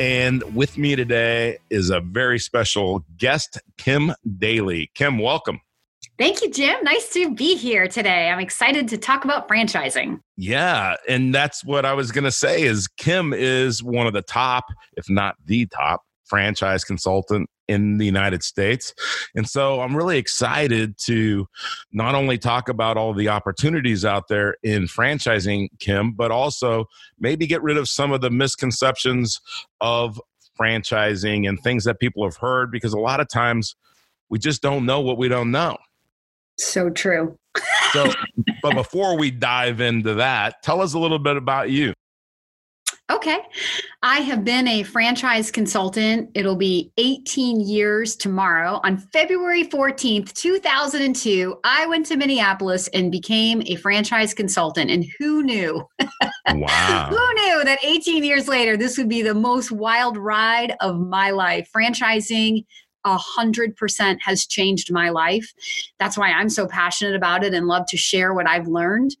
And with me today is a very special guest, Kim Daly. Kim, welcome. Thank you, Jim. Nice to be here today. I'm excited to talk about franchising. Yeah, and that's what I was going to say is Kim is one of the top, if not the top, franchise consultant in the United States. And so I'm really excited to not only talk about all the opportunities out there in franchising, Kim, but also maybe get rid of some of the misconceptions of franchising and things that people have heard because a lot of times we just don't know what we don't know. So true. so, but before we dive into that, tell us a little bit about you. Okay. I have been a franchise consultant. It'll be 18 years tomorrow. On February 14th, 2002, I went to Minneapolis and became a franchise consultant. And who knew? Wow. who knew that 18 years later, this would be the most wild ride of my life? Franchising hundred percent has changed my life. That's why I'm so passionate about it and love to share what I've learned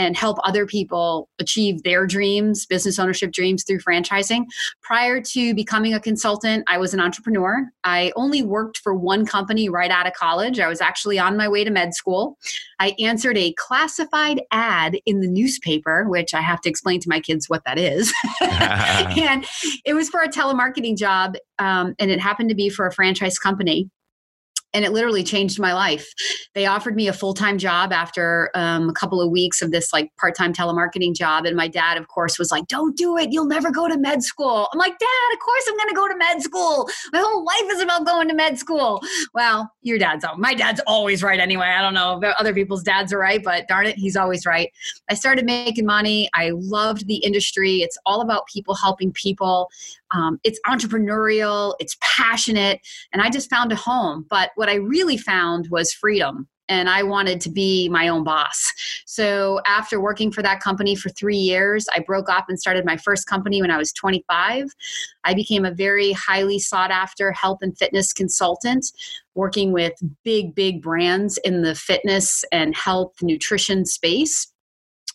and help other people achieve their dreams, business ownership dreams through franchising. Prior to becoming a consultant, I was an entrepreneur. I only worked for one company right out of college. I was actually on my way to med school. I answered a classified ad in the newspaper, which I have to explain to my kids what that is. and it was for a telemarketing job, um, and it happened to be for a franchise company and it literally changed my life. They offered me a full time job after um, a couple of weeks of this like part time telemarketing job. And my dad, of course, was like, Don't do it. You'll never go to med school. I'm like, Dad, of course I'm going to go to med school. My whole life is about going to med school. Well, your dad's, my dad's always right anyway. I don't know if other people's dads are right, but darn it, he's always right. I started making money. I loved the industry. It's all about people helping people. Um, it's entrepreneurial, it's passionate, and I just found a home. But what I really found was freedom. And I wanted to be my own boss. So, after working for that company for three years, I broke off and started my first company when I was 25. I became a very highly sought after health and fitness consultant, working with big, big brands in the fitness and health nutrition space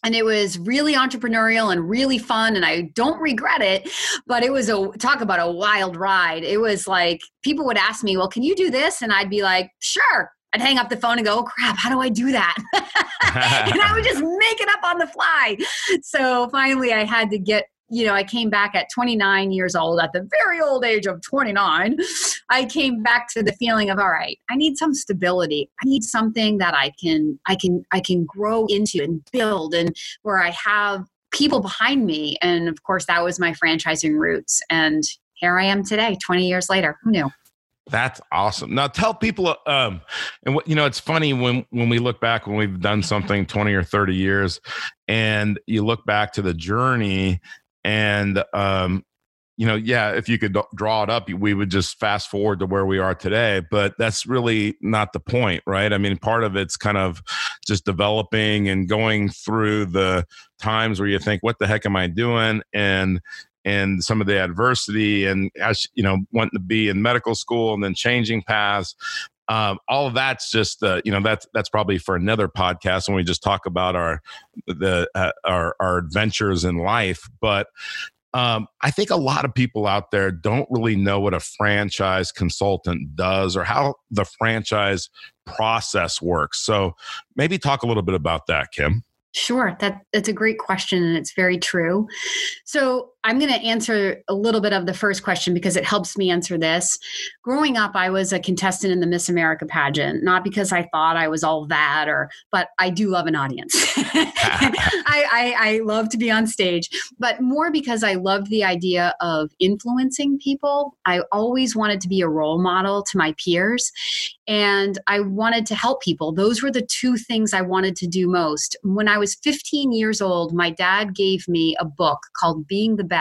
and it was really entrepreneurial and really fun and i don't regret it but it was a talk about a wild ride it was like people would ask me well can you do this and i'd be like sure I'd hang up the phone and go, oh, crap, how do I do that? and I would just make it up on the fly. So finally, I had to get you know, I came back at 29 years old, at the very old age of 29. I came back to the feeling of, all right, I need some stability. I need something that I can, I can, I can grow into and build, and where I have people behind me. And of course, that was my franchising roots. And here I am today, 20 years later. Who knew? That's awesome. Now tell people, um, and what you know, it's funny when when we look back when we've done something twenty or thirty years, and you look back to the journey and um, you know, yeah, if you could draw it up, we would just fast forward to where we are today. But that's really not the point, right? I mean, part of it's kind of just developing and going through the times where you think, "What the heck am I doing?" and and some of the adversity and as you know wanting to be in medical school and then changing paths um, all of that's just uh, you know that's that's probably for another podcast when we just talk about our the uh, our our adventures in life but um, I think a lot of people out there don't really know what a franchise consultant does or how the franchise process works. So maybe talk a little bit about that, Kim. Sure, that that's a great question and it's very true. So I'm going to answer a little bit of the first question because it helps me answer this. Growing up, I was a contestant in the Miss America pageant, not because I thought I was all that, or but I do love an audience. I, I, I love to be on stage, but more because I loved the idea of influencing people. I always wanted to be a role model to my peers, and I wanted to help people. Those were the two things I wanted to do most. When I was 15 years old, my dad gave me a book called Being the Best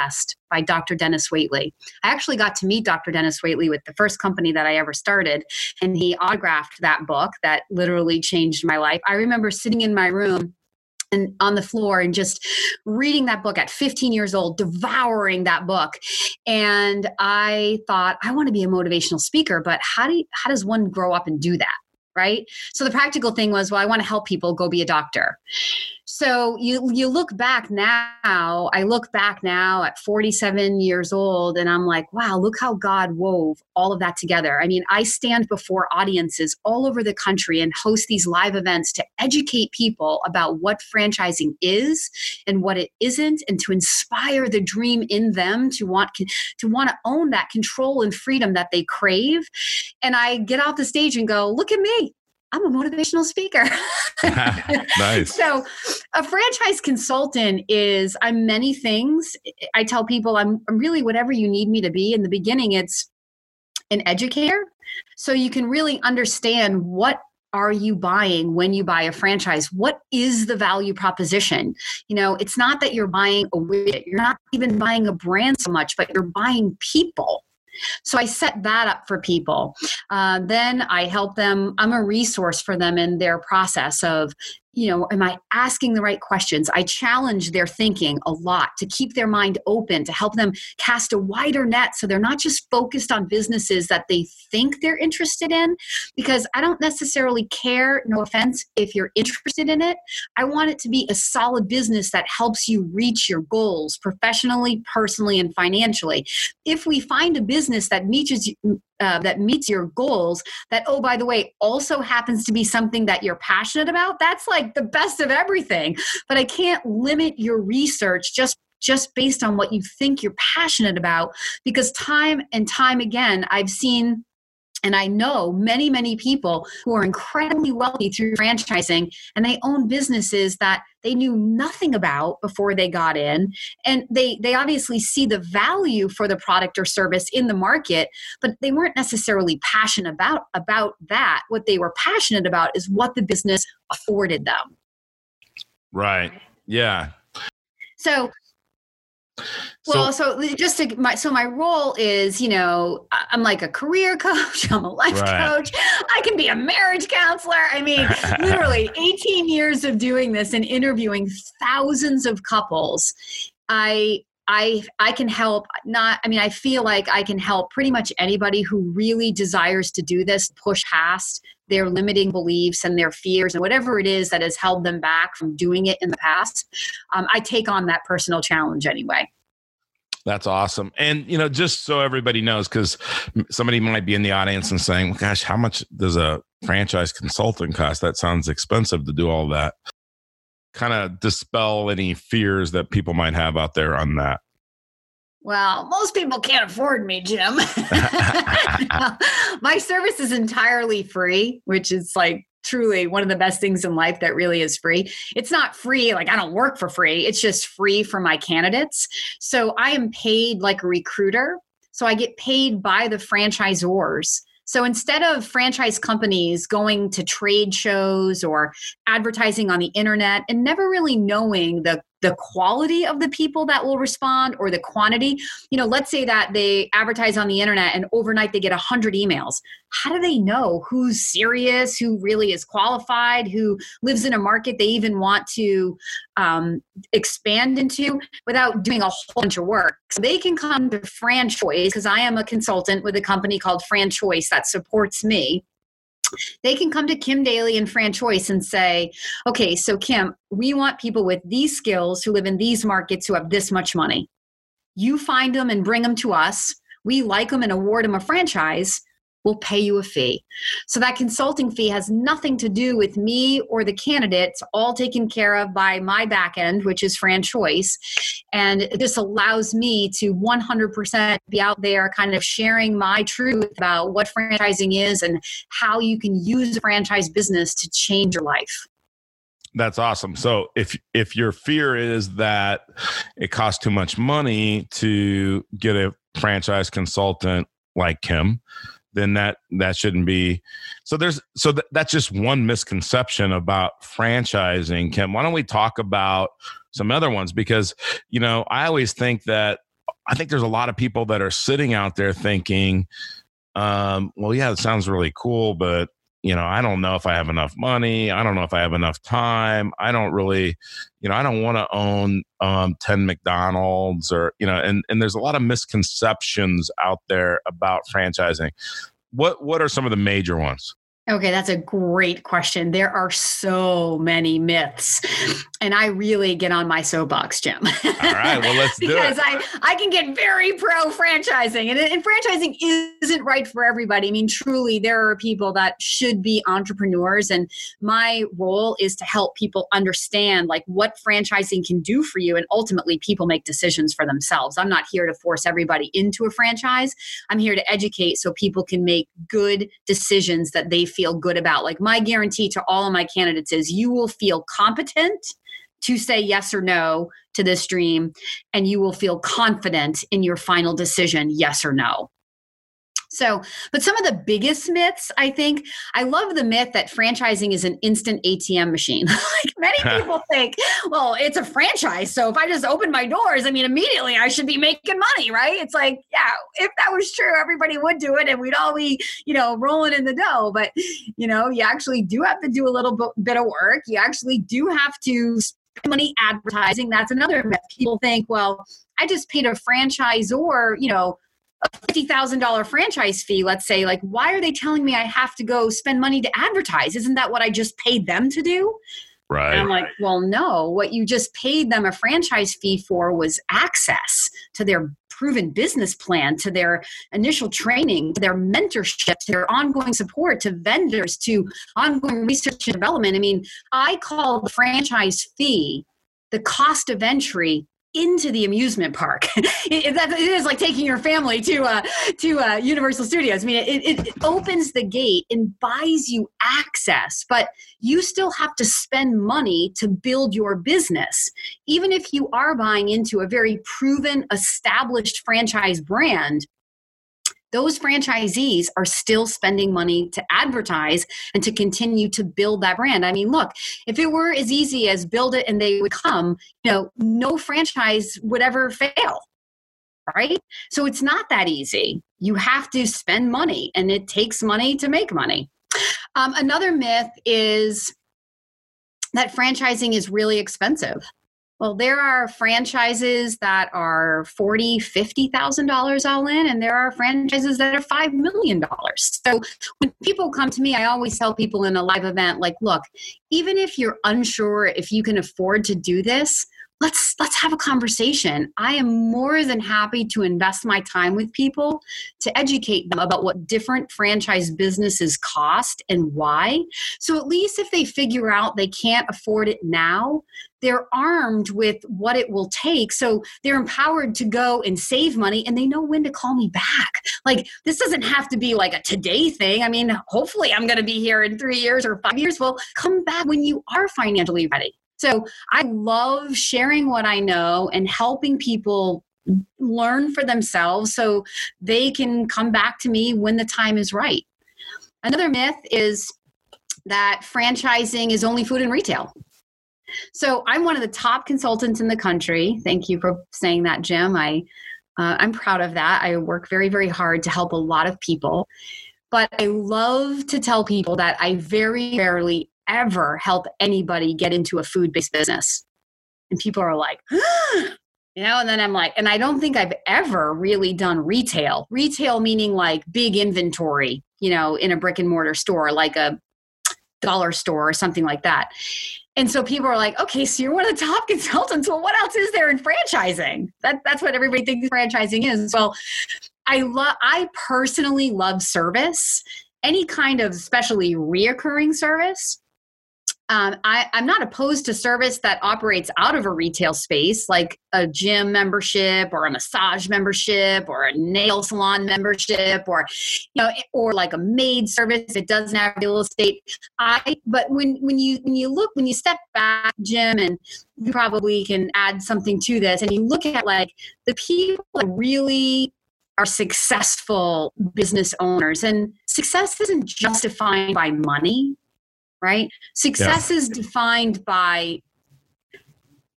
by Dr. Dennis Waitley. I actually got to meet Dr. Dennis Waitley with the first company that I ever started, and he autographed that book that literally changed my life. I remember sitting in my room and on the floor and just reading that book at 15 years old devouring that book and i thought i want to be a motivational speaker but how do you, how does one grow up and do that right so the practical thing was well i want to help people go be a doctor so you you look back now i look back now at 47 years old and i'm like wow look how god wove all of that together. I mean i stand before audiences all over the country and host these live events to educate people about what franchising is and what it isn't and to inspire the dream in them to want to want to own that control and freedom that they crave. And i get off the stage and go look at me I'm a motivational speaker. nice. So, a franchise consultant is I'm many things. I tell people I'm, I'm really whatever you need me to be. In the beginning, it's an educator. So you can really understand what are you buying when you buy a franchise what is the value proposition you know it's not that you're buying a widget you're not even buying a brand so much but you're buying people so I set that up for people. Uh, then I help them, I'm a resource for them in their process of you know, am I asking the right questions? I challenge their thinking a lot to keep their mind open, to help them cast a wider net so they're not just focused on businesses that they think they're interested in. Because I don't necessarily care, no offense, if you're interested in it. I want it to be a solid business that helps you reach your goals professionally, personally, and financially. If we find a business that meets uh, that meets your goals that oh by the way also happens to be something that you're passionate about that's like the best of everything. But i can't limit your research just just based on what you think you're passionate about because time and time again i've seen and I know many, many people who are incredibly wealthy through franchising and they own businesses that they knew nothing about before they got in. And they, they obviously see the value for the product or service in the market, but they weren't necessarily passionate about, about that. What they were passionate about is what the business afforded them. Right. Yeah. So well, so, so just to my so my role is, you know, I'm like a career coach, I'm a life right. coach, I can be a marriage counselor. I mean, literally 18 years of doing this and interviewing thousands of couples. I I I can help not I mean I feel like I can help pretty much anybody who really desires to do this push past their limiting beliefs and their fears and whatever it is that has held them back from doing it in the past. Um, I take on that personal challenge anyway. That's awesome. And, you know, just so everybody knows, because somebody might be in the audience and saying, gosh, how much does a franchise consultant cost? That sounds expensive to do all that. Kind of dispel any fears that people might have out there on that. Well, most people can't afford me, Jim. My service is entirely free, which is like truly one of the best things in life that really is free. It's not free, like I don't work for free, it's just free for my candidates. So I am paid like a recruiter. So I get paid by the franchisors. So instead of franchise companies going to trade shows or advertising on the internet and never really knowing the the quality of the people that will respond or the quantity. You know let's say that they advertise on the internet and overnight they get 100 emails. How do they know who's serious who really is qualified who lives in a market they even want to um, expand into without doing a whole bunch of work? So they can come to FranChoice because i am a consultant with a company called FranChoice that supports me they can come to Kim Daly and FranChoice and say, okay, so Kim, we want people with these skills who live in these markets who have this much money. You find them and bring them to us. We like them and award them a franchise will pay you a fee. So that consulting fee has nothing to do with me or the candidates, all taken care of by my back end, which is FranChoice. And this allows me to 100% be out there kind of sharing my truth about what franchising is and how you can use a franchise business to change your life. That's awesome. So if if your fear is that it costs too much money to get a franchise consultant like Kim, then that that shouldn't be so there's so th- that's just one misconception about franchising kim. Why don't we talk about some other ones? Because you know i always think that I think there's a lot of people that are sitting out there thinking, um, well, yeah, it sounds really cool, but you know, I don't know if I have enough money. I don't know if I have enough time. I don't really, you know, I don't want to own um, 10 McDonald's or, you know, and, and there's a lot of misconceptions out there about franchising. What, what are some of the major ones? Okay, that's a great question. There are so many myths, and I really get on my soapbox, Jim. All right, well, let's do because it. I I can get very pro franchising, and, and franchising isn't right for everybody. I mean, truly, there are people that should be entrepreneurs, and my role is to help people understand like what franchising can do for you, and ultimately, people make decisions for themselves. I'm not here to force everybody into a franchise. I'm here to educate so people can make good decisions that they feel good about. Like my guarantee to all of my candidates is you will feel competent to say yes or no to this dream, and you will feel confident in your final decision, yes or no. So, but some of the biggest myths, I think, I love the myth that franchising is an instant ATM machine. like many people think, well, it's a franchise. So if I just open my doors, I mean, immediately I should be making money, right? It's like, yeah, if that was true, everybody would do it and we'd all be, you know, rolling in the dough. But, you know, you actually do have to do a little bit of work. You actually do have to spend money advertising. That's another myth. People think, well, I just paid a franchisor, you know, a $50,000 franchise fee, let's say, like, why are they telling me I have to go spend money to advertise? Isn't that what I just paid them to do? Right. And I'm like, well, no, what you just paid them a franchise fee for was access to their proven business plan, to their initial training, to their mentorship, to their ongoing support, to vendors, to ongoing research and development. I mean, I call the franchise fee the cost of entry into the amusement park. it, it, is like taking your family to uh, to uh, Universal Studios. I mean, it, it opens the gate and buys you access, but you still have to spend money to build your business. Even if you are buying into a very proven, established franchise brand, those franchisees are still spending money to advertise and to continue to build that brand. I mean, look, if it were as easy as build it and they would come, you know, no franchise would ever fail. Right? So it's not that easy. You have to spend money and it takes money to make money. Um, another myth is that franchising is really expensive. Well, there are franchises that are forty, fifty thousand dollars all in, and there are franchises that are five million dollars. So when people come to me, I always tell people in a live event, like, look, even if you're unsure if you can afford to do this, let's let's have a conversation. I am more than happy to invest my time with people to educate them about what different franchise businesses cost and why. So at least if they figure out they can't afford it now they're armed with what it will take. So they're empowered to go and save money and they know when to call me back. Like this doesn't have to be like a today thing. I mean hopefully i'm going to be here in 3 years or 5 years. Well come back when you are financially ready so I love sharing what I know and helping people learn for themselves so they can come back to me when the time is right. Another myth is that franchising is only food and retail. So I'm one of the top consultants in the country. Thank you for saying that, Jim. I uh, I'm proud of that. I work very very hard to help a lot of people. But I love to tell people that I very rarely ever help anybody get into a food based business. And people are like, you know, and then I'm like, and I don't think I've ever really done retail. Retail meaning like big inventory, you know, in a brick and mortar store, like a dollar store or something like that. And so people are like, okay, so you're one of the top consultants. Well, what else is there in franchising? That, that's what everybody thinks franchising is. Well, I love I personally love service. Any kind of especially reoccurring service um, I, am not opposed to service that operates out of a retail space, like a gym membership or a massage membership or a nail salon membership, or you know, or like a maid service that doesn't have real estate. I but when when you when you look when you step back, Jim, and you probably can add something to this, and you look at like the people that really are successful business owners, and success isn't just defined by money right? Success yeah. is defined by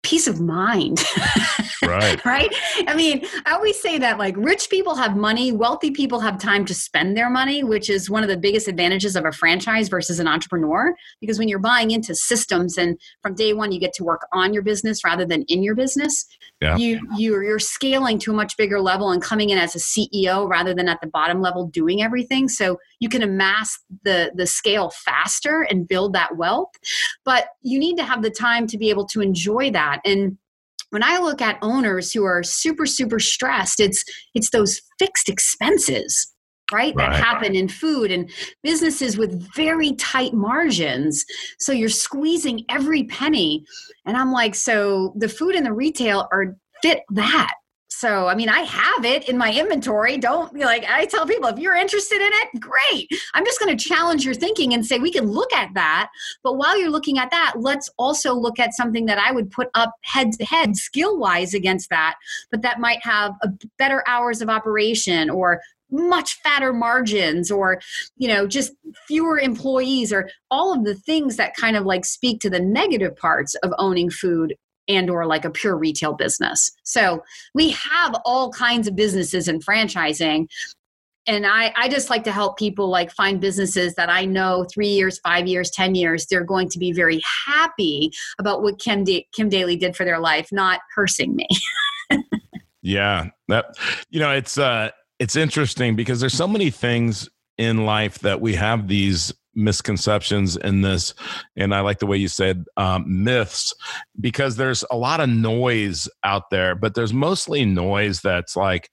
peace of mind. Right. right. I mean, I always say that like rich people have money, wealthy people have time to spend their money, which is one of the biggest advantages of a franchise versus an entrepreneur. Because when you're buying into systems and from day one you get to work on your business rather than in your business, Yeah. you you're, you're scaling to a much bigger level and coming in as a CEO rather than at the bottom level doing everything. So you can amass the the scale faster and build that wealth. But you need to have the time to be able to enjoy that and when I look at owners who are super, super stressed, it's it's those fixed expenses, right? That Right. happen in food and businesses with very tight margins. So you're squeezing every penny. And I'm like, so the food and the retail are fit that. So, I mean, I have it in my inventory. Don't be like, I tell people, if you're interested in it, great. I'm just going to challenge your thinking and say, we can look at that. But while you're looking at that, let's also look at something that I would put up head to head, skill wise, against that, but that might have better hours of operation or much fatter margins or you know just fewer employees or all of the things that kind of like speak to the negative parts of owning food and or like a pure retail business so we have all kinds of businesses in franchising and I, I just like to help people like find businesses that I know three years, five years, ten years, they're going to be very happy about what Kim Kim Daly did for their life, not cursing me. Yeah, that you know, it's uh it's interesting because there's so many things in life that we have these misconceptions in this and i like the way you said um, myths because there's a lot of noise out there but there's mostly noise that's like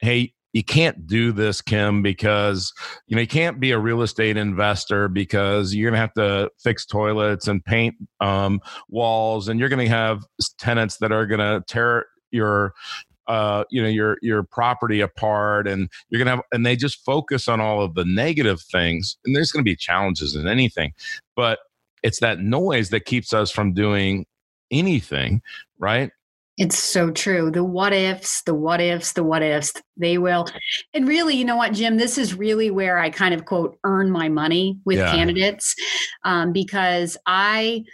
hey you can't do this kim because you know you can't be a real estate investor because you're going to have to fix toilets and paint um, walls and you're going to have tenants that are going to tear your uh, you know your your property apart and you're gonna have and they just focus on all of the negative things and there's gonna be challenges in anything but it's that noise that keeps us from doing anything right It's so true. The what ifs, the what ifs, the what ifs, they will. And really, you know what, Jim, this is really where I kind of quote earn my money with Yeah. candidates um, because I,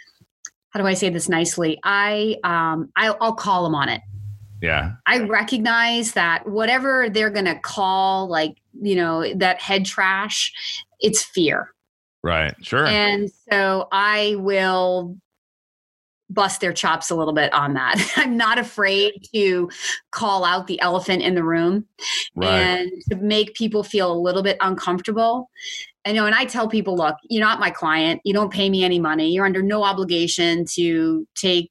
how do I say this nicely? I, um, I, I'll call them on it. Yeah I recognize that whatever they're going to call, like, you know, that head trash, it's fear. right sure And so I will bust their chops a little bit on that. I'm not afraid to call out the elephant in the room right and to make people feel a little bit uncomfortable. I know, and I tell people, look, you're not my client. You don't pay me any money. You're under no obligation to take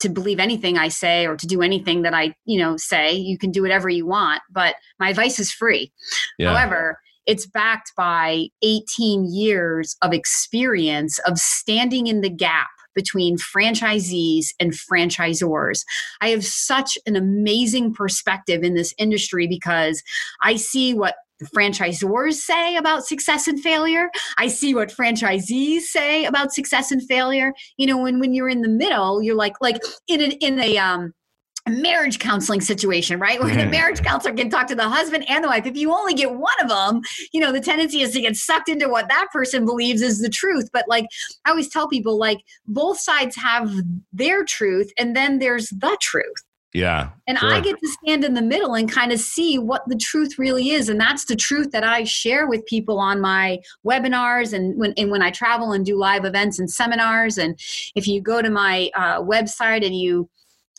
to believe anything I say or to do anything that I, you know, say. You can do whatever you want, but my advice is free. yeah However, it's backed by 18 years of experience of standing in the gap between franchisees and franchisors. I have such an amazing perspective in this industry because I see what the franchisors say about success and failure. I see what franchisees say about success and failure. You know, when when you're in the middle, you're like like in a, in a um marriage counseling situation, right? Where the Mhm. marriage counselor can talk to the husband and the wife. If you only get one of them, you know, the tendency is to get sucked into what that person believes is the truth. But like I always tell people, like both sides have their truth and then there's the truth. Yeah And sure. I get to stand in the middle and kind of see what the truth really is. And that's the truth that I share with people on my webinars and when, and when I travel and do live events and seminars. And if you go to my uh, website and you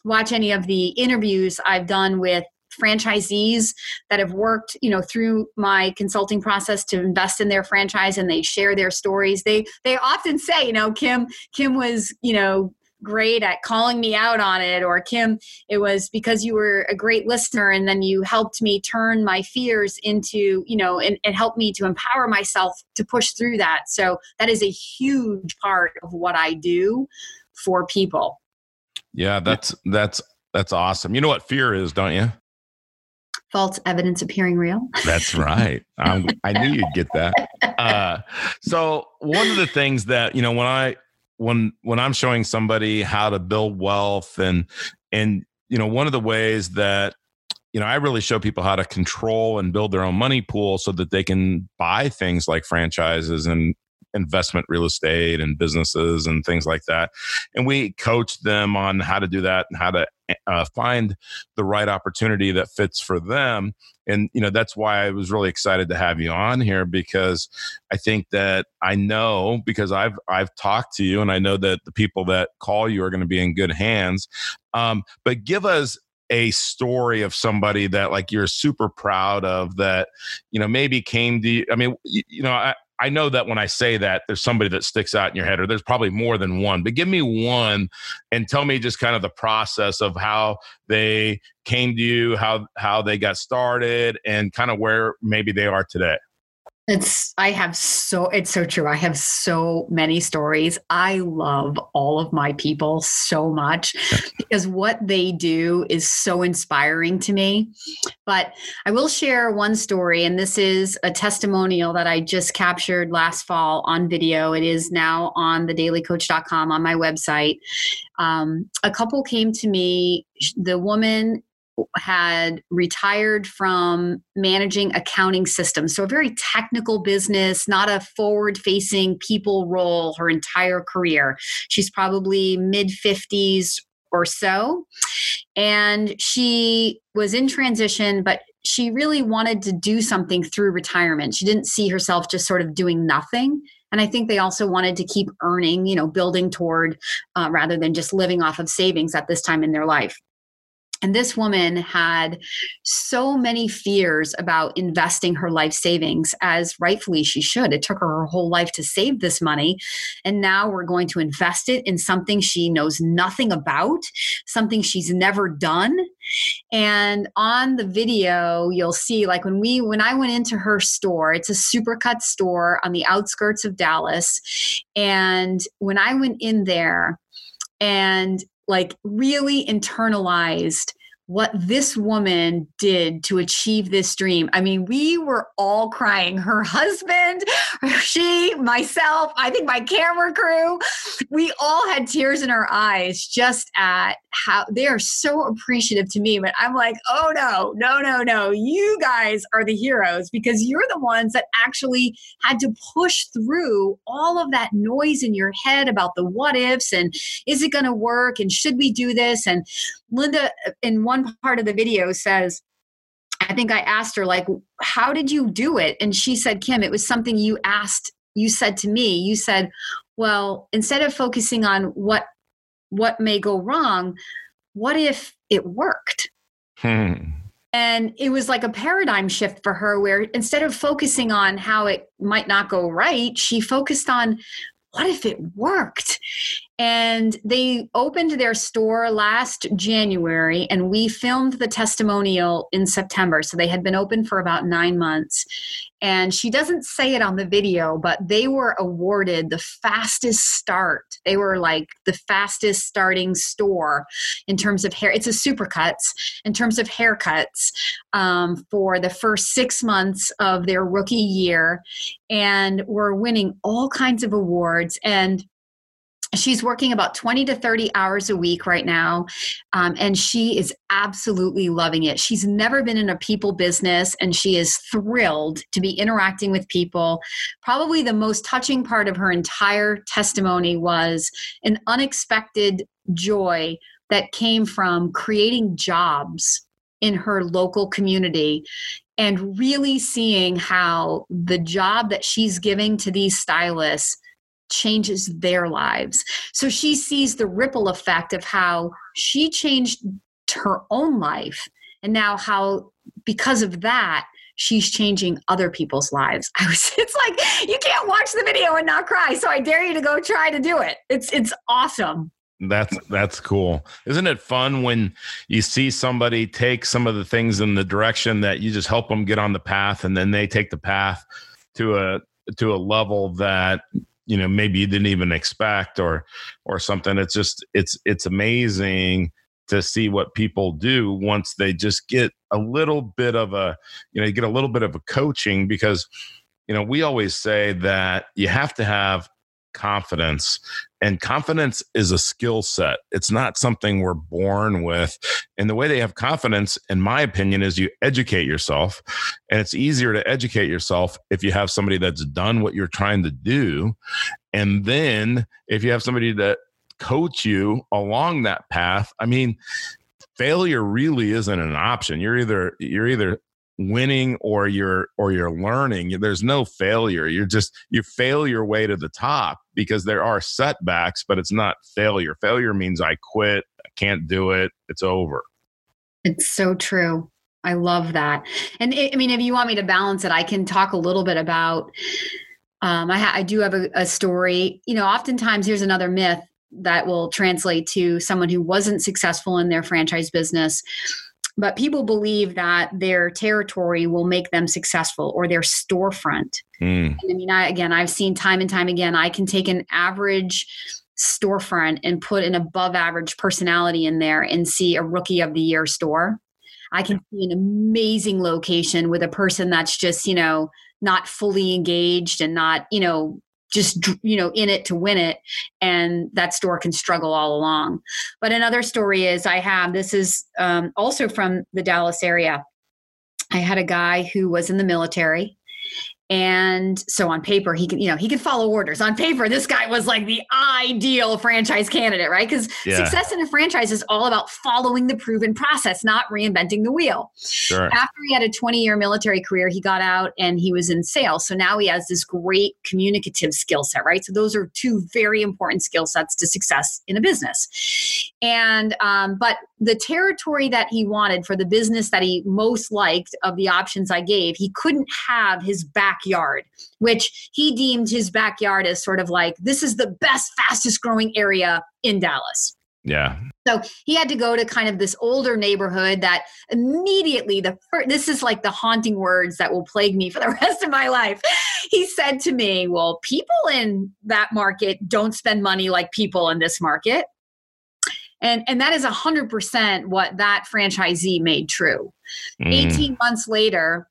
watch any of the interviews I've done with franchisees that have worked you know through my consulting process to invest in their franchise and they share their stories they they often say you know kim kim was you know great at calling me out on it or kim it was because you were a great listener and then you helped me turn my fears into you know and, and help me to empower myself to push through that. So that is a huge part of what i do for people. Yeah. that's that's that's awesome. You know what fear is don't you? False evidence appearing real. That's right. I'm, I knew you'd get that. Uh, so one of the things that you know when I when when I'm showing somebody how to build wealth and and you know one of the ways that you know I really show people how to control and build their own money pool so that they can buy things like franchises and investment real estate and businesses and things like that. And we coach them on how to do that and how to uh, find the right opportunity that fits for them. And you know that's why i was really excited to have you on here because i think that i know because i've i've talked to you and i know that the people that call you are going to be in good hands. Um, but give us a story of somebody that like you're super proud of that you know maybe came to you i mean you, you know I, I know that when I say that, there's somebody that sticks out in your head, or there's probably more than one, but give me one and tell me just kind of the process of how they came to you, how how they got started, and kind of where maybe they are today. It's, I have so, it's so true. I have so many stories. I love all of my people so much because what they do is so inspiring to me. But I will share one story, and this is a testimonial that I just captured last fall on video. It is now on thedalycoach.com on my website. Um, a couple came to me. The woman had retired from managing accounting systems. So, a very technical business, not a forward facing people role her entire career. She's probably mid 50s or so. And she was in transition, but she really wanted to do something through retirement. She didn't see herself just sort of doing nothing. And I think they also wanted to keep earning, you know, building toward uh, rather than just living off of savings at this time in their life. And this woman had so many fears about investing her life savings, as rightfully she should. It took her her whole life to save this money. And now we're going to invest it in something she knows nothing about, something she's never done. And on the video, you'll see like when we when I went into her store, it's a supercut store on the outskirts of Dallas. And when I went in there, and like really internalized what this woman did to achieve this dream. I mean, we were all crying. Her husband, she, myself, I think my camera crew, we all had tears in our eyes just at how they are so appreciative to me. But I'm like, oh no, no, no, no. You guys are the heroes because you're the ones that actually had to push through all of that noise in your head about the what ifs and is it going to work and should we do this? And Linda, in one part of the video, says, I think I asked her, like, how did you do it? And she said, Kim, it was something you asked, you said to me, you said, well, instead of focusing on what what may go wrong, what if it worked? Hmm. And it was like a paradigm shift for her where instead of focusing on how it might not go right, she focused on what if it worked? And they opened their store last January, and we filmed the testimonial in September. So they had been open for about nine months. And she doesn't say it on the video, but they were awarded the fastest start. They were like the fastest starting store in terms of hair. It's a supercuts in terms of haircuts um, for the first six months of their rookie year. And we're winning all kinds of awards. And she's working about 20 to 30 hours a week right now um, and she is absolutely loving it. She's never been in a people business and she is thrilled to be interacting with people. Probably the most touching part of her entire testimony was an unexpected joy that came from creating jobs in her local community and really seeing how the job that she's giving to these stylists changes their lives. So she sees the ripple effect of how she changed her own life and now how because of that she's changing other people's lives. I was it's like you can't watch the video and not cry. So I dare you to go try to do it. It's it's awesome. That's that's cool. Isn't it fun when you see somebody take some of the things in the direction that you just help them get on the path and then they take the path to a to a level that you know maybe you didn't even expect or or something. It's just it's it's amazing to see what people do once they just get a little bit of a you know you get a little bit of a coaching because you know we always say that you have to have confidence and confidence is a skill set. It's not something we're born with. And the way they have confidence in my opinion is you educate yourself and it's easier to educate yourself if you have somebody that's done what you're trying to do and then if you have somebody that coach you along that path. I mean failure really isn't an option. You're either you're either winning or you're or you're learning there's no failure. You're just you fail your way to the top because there are setbacks but it's not failure. Failure means i quit i can't do it it's over. It's so true. I love that. And it, i mean if you want me to balance it i can talk a little bit about um, I, ha- I do have a, a story. You know oftentimes here's another myth that will translate to someone who wasn't successful in their franchise business but people believe that their territory will make them successful or their storefront. Mm. I mean, I, again, I've seen time and time again, I can take an average storefront and put an above average personality in there and see a rookie of the year store. I can see an amazing location with a person that's just, you know, not fully engaged and not, you know, just you know in it to win it and that store can struggle all along. But another story is i have this is um, also from the dallas area. I had a guy who was in the military and so on paper he can you know he can follow orders. On paper this guy was like the ideal franchise candidate right? Because yeah. success in a franchise is all about following the proven process not reinventing the wheel. Sure. after he had a 20 year military career he got out and he was in sales. So now he has this great communicative skill set right? So those are two very important skill sets to success in a business. And um, but the territory that he wanted for the business that he most liked of the options i gave he couldn't have his back backyard, which he deemed his backyard as sort of like this is the best, fastest growing area in Dallas. Yeah. So he had to go to kind of this older neighborhood that immediately the first, this is like the haunting words that will plague me for the rest of my life. He said to me, "Well, people in that market don't spend money like people in this market." And and that is 100% what that franchisee made true. Mm. 18 months later,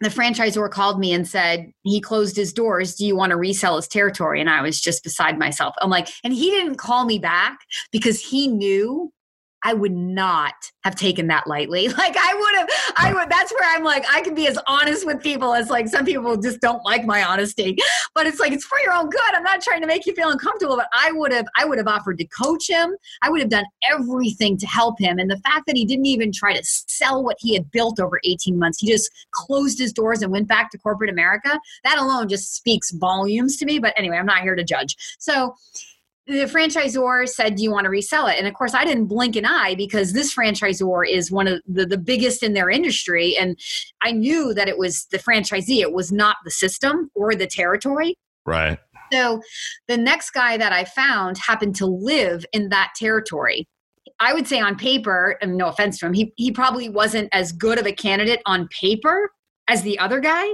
the franchisor called me and said he closed his doors. Do you want to resell his territory? And I was just beside myself. I'm like, and he didn't call me back because he knew I would not have taken that lightly. Like I would have, I would, that's where I'm like, I can be as honest with people as like some people just don't like my honesty, but it's like, it's for your own good. I'm not trying to make you feel uncomfortable, but I would have, I would have offered to coach him. I would have done everything to help him. And the fact that he didn't even try to sell what he had built over 18 months, he just closed his doors and went back to corporate America. That alone just speaks volumes to me. But anyway, I'm not here to judge. So, the franchisor said, Do you want to resell it? And of course, I didn't blink an eye because this franchisor is one of the, the biggest in their industry. And I knew that it was the franchisee, it was not the system or the territory. Right. So the next guy that I found happened to live in that territory. I would say on paper, and no offense to him, he, he probably wasn't as good of a candidate on paper as the other guy,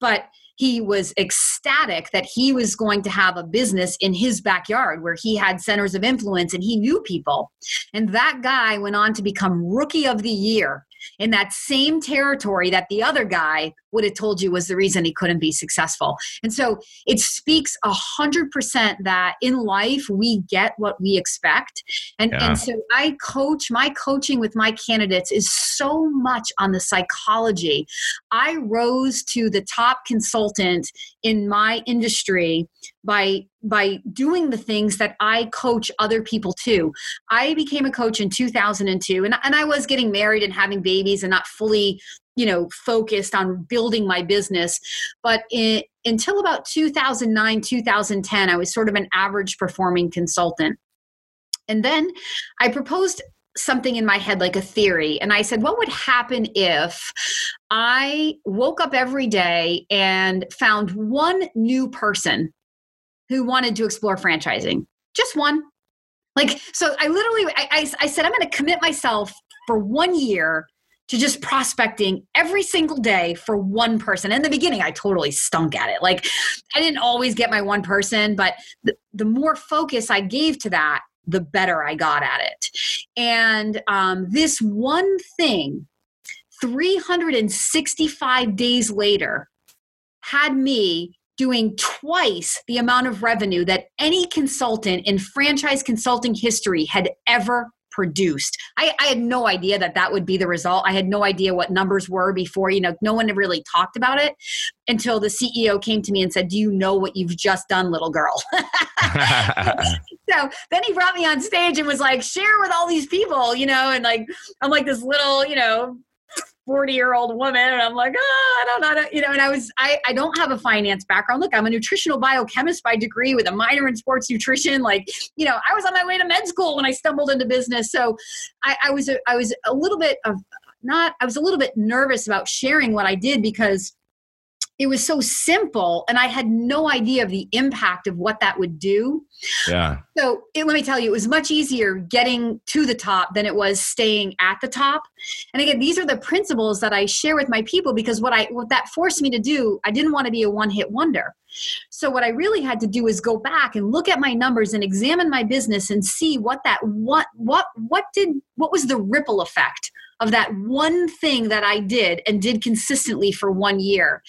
but he was ecstatic that he was going to have a business in his backyard where he had centers of influence and he knew people. And that guy went on to become rookie of the year in that same territory that the other guy would have told you was the reason he couldn't be successful. And so it speaks a hundred percent that in life we get what we expect. And, yeah. and so I coach, my coaching with my candidates is so much on the psychology. I rose to the top consultant in my industry by by doing the things that I coach other people to. I became a coach in 2002 and, and I was getting married and having babies and not fully you know focused on building my business. But until about 2009 2010 i was sort of an average performing consultant. And then i proposed something in my head like a theory. And i said what would happen if i woke up every day and found one new person who wanted to explore franchising? Just one. Like so i literally i, I, I said i'm going to commit myself for one year to just prospecting every single day for one person. In the beginning, I totally stunk at it. Like, I didn't always get my one person, but the, the more focus I gave to that, the better I got at it. And um, this one thing, 365 days later, had me doing twice the amount of revenue that any consultant in franchise consulting history had ever produced. I, I, had no idea that that would be the result. I had no idea what numbers were before, you know, no one had really talked about it until the CEO came to me and said, Do you know what you've just done, little girl? so then he brought me on stage and was like, Share with all these people, you know, and like, I'm like this little, you know, 40 year old woman and i'm like oh, i don't know you know and i was I, I don't have a finance background. Look i'm a nutritional biochemist by degree with a minor in sports nutrition like you know i was on my way to med school when i stumbled into business. So i, I was a, I was a little bit of not i was a little bit nervous about sharing what i did because it was so simple and i had no idea of the impact of what that would do. Yeah. So it, let me tell you it was much easier getting to the top than it was staying at the top. And again these are the principles that i share with my people because what i what that forced me to do i didn't want to be a one hit wonder. So what i really had to do is go back and look at my numbers and examine my business and see what that what what what did what was the ripple effect of that one thing that I did and did consistently for one year.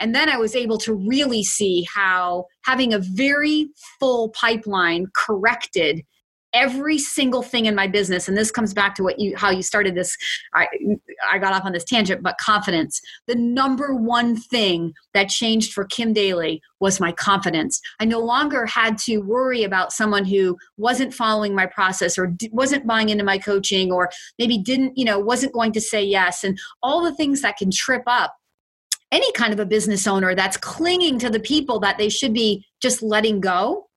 And then I was able to really see how having a very full pipeline corrected every single thing in my business and this comes back to what you how you started this i i got off on this tangent but confidence. The number one thing that changed for kim daly was my confidence. I no longer had to worry about someone who wasn't following my process or d- wasn't buying into my coaching or maybe didn't you know wasn't going to say yes and all the things that can trip up any kind of a business owner that's clinging to the people that they should be just letting go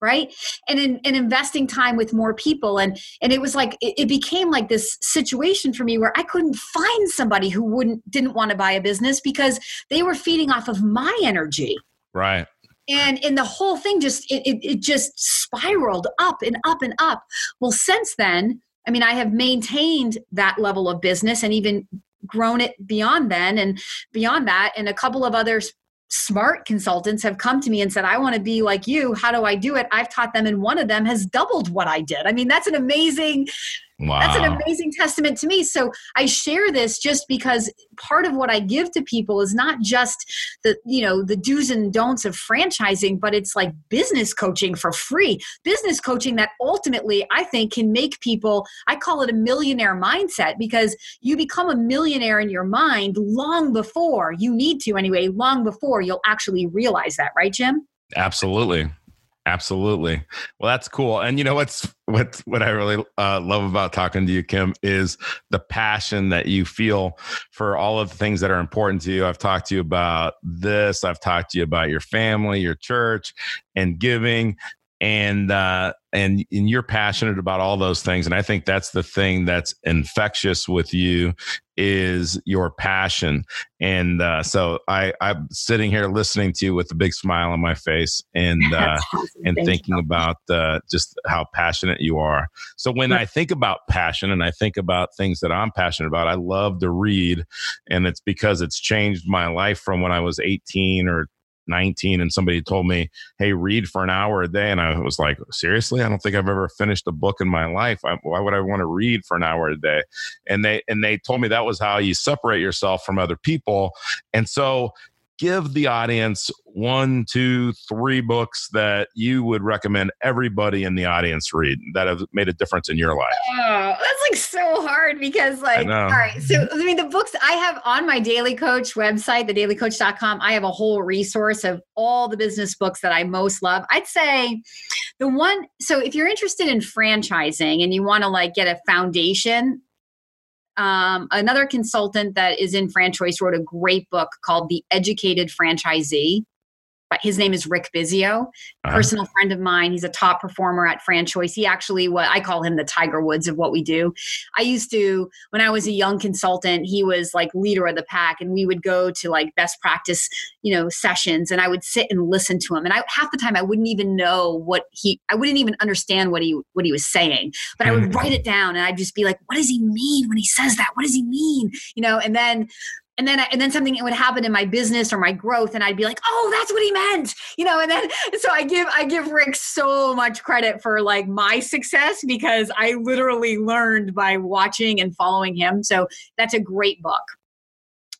right? And in, in investing time with more people. And and it was like it, it, became like this situation for me where i couldn't find somebody who wouldn't didn't want to buy a business because they were feeding off of my energy. Right. And and the whole thing just it, it, it just spiraled up and up and up. Well since then i mean i have maintained that level of business and even grown it beyond then and beyond that and a couple of others smart consultants have come to me and said, I want to be like you. How do I do it? I've taught them, and one of them has doubled what I did. I mean, that's an amazing Wow. That's an amazing testament to me. So I share this just because part of what I give to people is not just the, you know, the do's and don'ts of franchising, but it's like business coaching for free. Business coaching that ultimately I think can make people, I call it a millionaire mindset because you become a millionaire in your mind long before you need to anyway, long before you'll actually realize that, right, Jim? Absolutely. Absolutely. Well, that's cool. And you know what's what what I really uh, love about talking to you, Kim, is the passion that you feel for all of the things that are important to you. I've talked to you about this. I've talked to you about your family, your church, and giving and uh, and and you're passionate about all those things and i think that's the thing that's infectious with you is your passion and uh, so i i'm sitting here listening to you with a big smile on my face and uh, awesome. and Thank thinking you. about uh, just how passionate you are so when i think about passion and i think about things that i'm passionate about i love to read and it's because it's changed my life from when i was 18 or 19 and somebody told me, Hey, read for an hour a day. And I was like, Seriously? I don't think I've ever finished a book in my life. Why would I want to read for an hour a day? And they, and they told me that was how you separate yourself from other people. And so give the audience one, two, three books that you would recommend everybody in the audience read that have made a difference in your life? Oh, that's like so hard because, like, all right. So, I mean, the books I have on my Daly Coach website, the thedalycoach.com, I have a whole resource of all the business books that I most love. I'd say the one, so if you're interested in franchising and you want to like get a foundation, um, another consultant that is in franchise wrote a great book called The Educated Franchisee his name is Rick Bisio, uh-huh. personal friend of mine. He's a top performer at FranChoice. He actually what I call him the Tiger Woods of what we do. I used to when I was a young consultant, he was like leader of the pack and we would go to like best practice, you know, sessions and I would sit and listen to him. And I half the time I wouldn't even know what he I wouldn't even understand what he what he was saying. But I would write it down and I'd just be like, what does he mean when he says that? What does he mean? You know, and then and then and then something would happen in my business or my growth and i'd be like oh that's what he meant you know and then so i give i give rick so much credit for like my success because i literally learned by watching and following him so that's a great book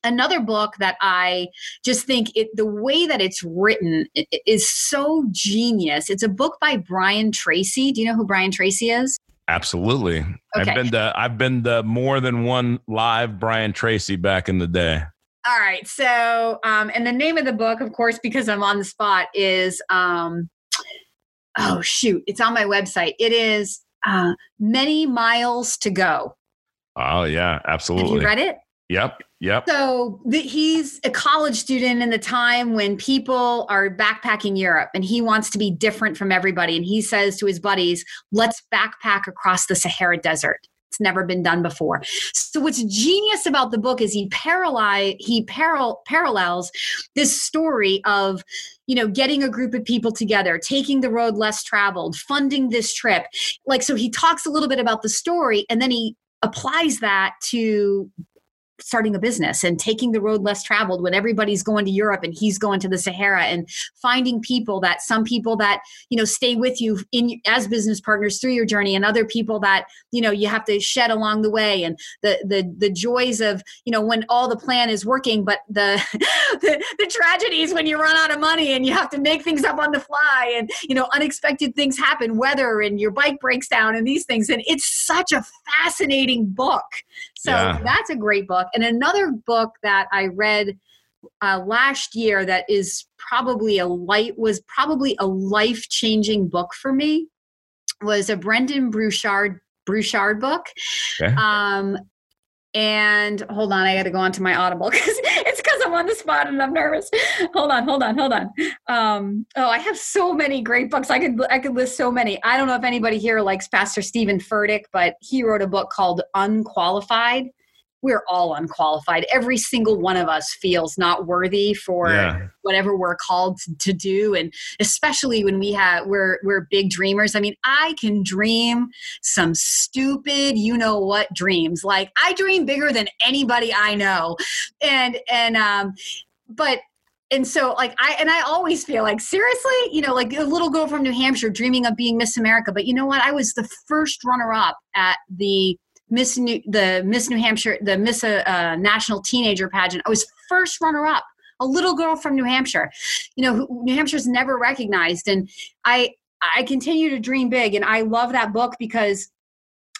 another book that I just think it the way that it's written is so genius. It's a book by Brian Tracy. Do you know who Brian Tracy is? Absolutely. Okay. I've been to I've been to more than one live Brian Tracy back in the day. All right. So, um, and the name of the book, of course, because I'm on the spot, is um, oh shoot, it's on my website. It is uh, Many Miles to Go. Oh yeah, absolutely. Have you read it? Yep. Yep. So the, he's a college student in the time when people are backpacking Europe and he wants to be different from everybody. And he says to his buddies, let's backpack across the Sahara Desert. It's never been done before. So what's genius about the book is he parallel he paral- parallels this story of you know getting a group of people together, taking the road less traveled, funding this trip. Like so he talks a little bit about the story and then he applies that to starting a business and taking the road less traveled when everybody's going to Europe and he's going to the Sahara and finding people that some people that you know stay with you in as business partners through your journey and other people that you know you have to shed along the way and the the the joys of you know when all the plan is working but the the, the tragedies when you run out of money and you have to make things up on the fly and you know unexpected things happen weather and your bike breaks down and these things. And it's such a fascinating book so yeah. that's a great book. And another book that I read uh, last year that is probably a light was probably a life changing book for me was a Brendon Burchard Burchard book. Okay. Um, and hold on, I got to go on to my Audible because it's because I'm on the spot and I'm nervous. Hold on, hold on, hold on. Um, oh, I have so many great books. I could I could list so many. I don't know if anybody here likes Pastor Steven Furtick, but he wrote a book called Unqualified we're all unqualified. Every single one of us feels not worthy for yeah. whatever we're called to do. And especially when we have we're we're big dreamers. I mean, I can dream some stupid, you know what dreams. Like I dream bigger than anybody I know. And and um but and so like i and i always feel like seriously you know like a little girl from new hampshire dreaming of being miss america but you know what i was the first runner up at the Miss New, the Miss New Hampshire, the Miss uh, uh, National Teenager Pageant. I was first runner up, a little girl from New Hampshire. You know, New Hampshire's never recognized, and I I continue to dream big, and I love that book because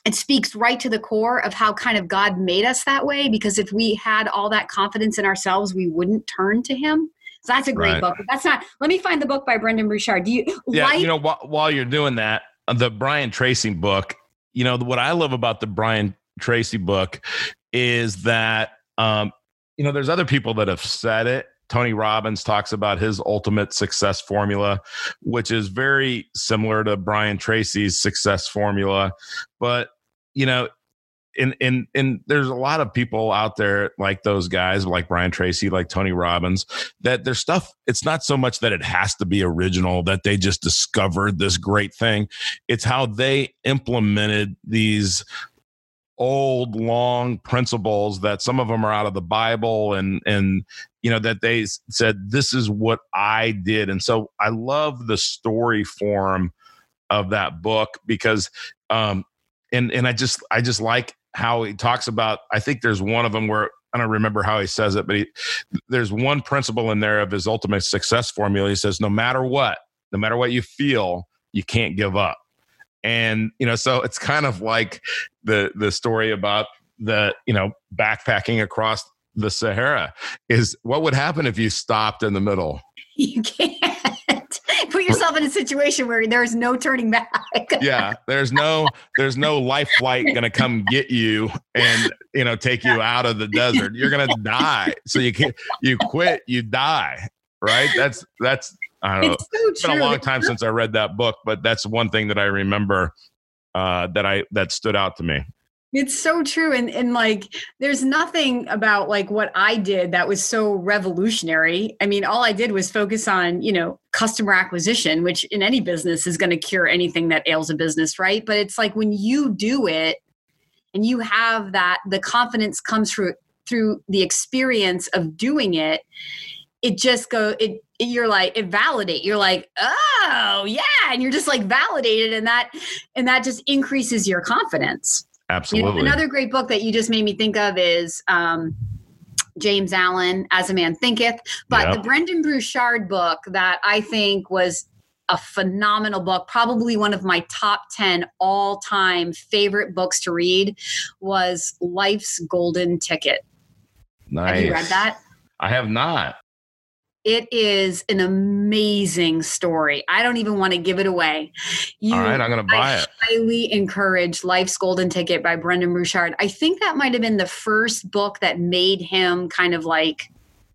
it speaks right to the core of how kind of God made us that way. Because if we had all that confidence in ourselves, we wouldn't turn to Him. So that's a great right. book. That's not. Let me find the book by Brendon Burchard. Do you? Yeah, you know, wh- while you're doing that, the Brian Tracy book you know what I love about the Brian Tracy book is that um, you know there's other people that have said it. Tony Robbins talks about his ultimate success formula, which is very similar to Brian Tracy's success formula. But you know, and and and there's a lot of people out there like those guys like Brian Tracy like Tony Robbins that their stuff it's not so much that it has to be original that they just discovered this great thing. It's how they implemented these old long principles that some of them are out of the bible and and you know that they said this is what i did. And so i love the story form of that book because um and and i just i just like how he talks about i think there's one of them where i don't remember how he says it but he, there's one principle in there of his ultimate success formula. He says no matter what no matter what you feel you can't give up. And you know so it's kind of like the the story about the you know backpacking across the sahara is what would happen if you stopped in the middle? You can't yourself in a situation where there's no turning back. yeah, there's no there's no life flight going to come get you and you know take you out of the desert. You're going to die. So you can you quit, you die. Right? That's that's I don't know. It's, so it's been a long time since I read that book, but that's one thing that I remember uh, that I that stood out to me. It's so true. And and like there's nothing about like what I did that was so revolutionary. I mean, all I did was focus on, you know, customer acquisition, which in any business is going to cure anything that ails a business, right? But it's like when you do it and you have that the confidence comes through through the experience of doing it, it just go it you're like it validate you're like oh yeah and you're just like validated and that and that just increases your confidence Absolutely. You know, another great book that you just made me think of is um, James Allen, As a Man Thinketh. But yep. the Brendon Burchard book that I think was a phenomenal book, probably one of my top 10 all time favorite books to read, was Life's Golden Ticket. Nice. Have you read that? I have not. It is an amazing story. I don't even want to give it away. You, All right, I'm going to buy I it. highly encourage Life's Golden Ticket by Brendon Burchard. I think that might have been the first book that made him kind of like,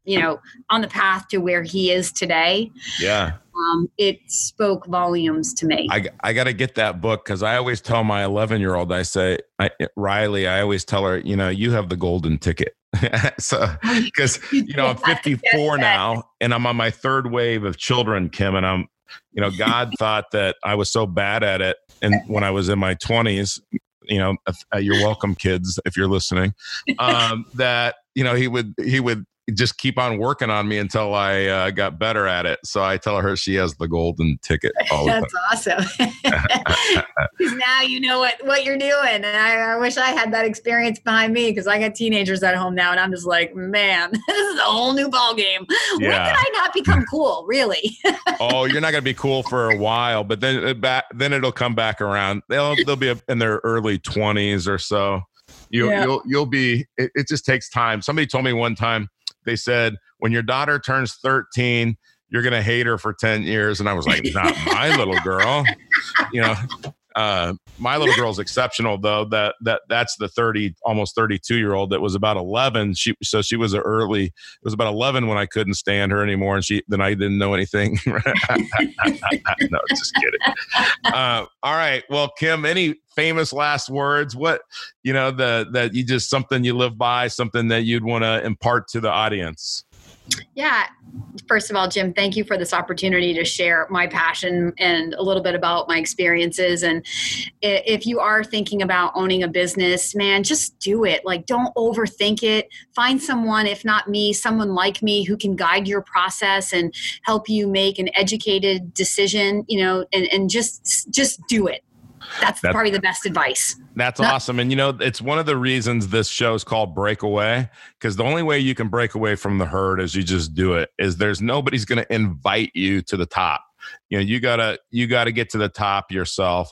you know, on the path to where he is today. Yeah. Um, it spoke volumes to me. I, I got to get that book because I always tell my 11 year old, I say, I, Riley, I always tell her, you know, you have the golden ticket. so because you know i'm 54 now and i'm on my third wave of children kim and i'm you know god thought that i was so bad at it and when i was in my 20s you know uh, you're welcome kids if you're listening um that you know he would he would just keep on working on me until I uh, got better at it. So I tell her she has the golden ticket. That's awesome. Now you know what, what you're doing. And I, I wish I had that experience behind me because I got teenagers at home now and I'm just like, man, this is a whole new ball game. Yeah. When did I not become cool? Really? oh, you're not going to be cool for a while, but then it back, then it'll come back around. They'll, they'll be in their early 20s or so. You, yeah. You'll, you'll be, it, it just takes time. Somebody told me one time, they said when your daughter turns 13 you're going to hate her for 10 years. And i was like not my little girl. You know uh, my little girl's exceptional though. That that that's the thirty, almost thirty-two year old that was about eleven. She so she was a early. It was about eleven when I couldn't stand her anymore, and she then I didn't know anything. no, just kidding. Uh, all right, well, Kim, any famous last words? What you know the that you just something you live by, something that you'd want to impart to the audience. Yeah. First of all, Jim, thank you for this opportunity to share my passion and a little bit about my experiences. And if you are thinking about owning a business, man, just do it. Like, don't overthink it. Find someone, if not me, someone like me who can guide your process and help you make an educated decision, you know, and, and just, just do it. That's, that's probably the best advice. That's awesome. And you know, it's one of the reasons this show is called Breakaway because the only way you can break away from the herd is you just do it. Is there's nobody's going to invite you to the top. You know, you got to you got to get to the top yourself.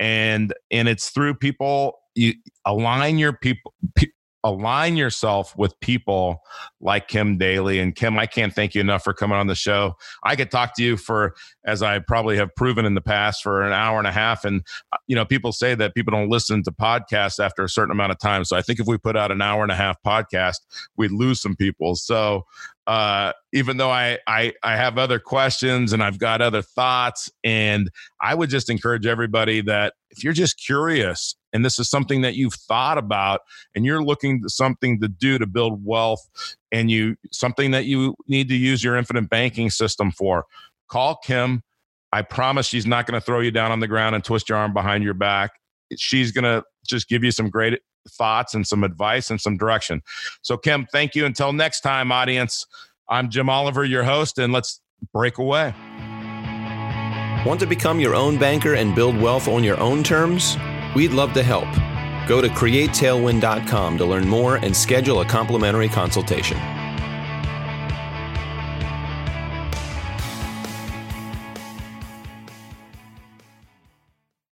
And and it's through people you align your people pe- align yourself with people like Kim Daly. And Kim, I can't thank you enough for coming on the show. I could talk to you for, as I probably have proven in the past, for an hour and a half. And, uh, you know, people say that people don't listen to podcasts after a certain amount of time. So I think if we put out an hour and a half podcast, we'd lose some people. So, uh, even though I, I I have other questions and I've got other thoughts, and I would just encourage everybody that if you're just curious and this is something that you've thought about and you're looking to something to do to build wealth and you something that you need to use your infinite banking system for call kim. I promise she's not going to throw you down on the ground and twist your arm behind your back she's going to just give you some great thoughts and some advice and some direction so kim thank you until next time audience i'm jim oliver your host and let's break away want to become your own banker and build wealth on your own terms We'd love to help. Go to createtailwind.com to learn more and schedule a complimentary consultation.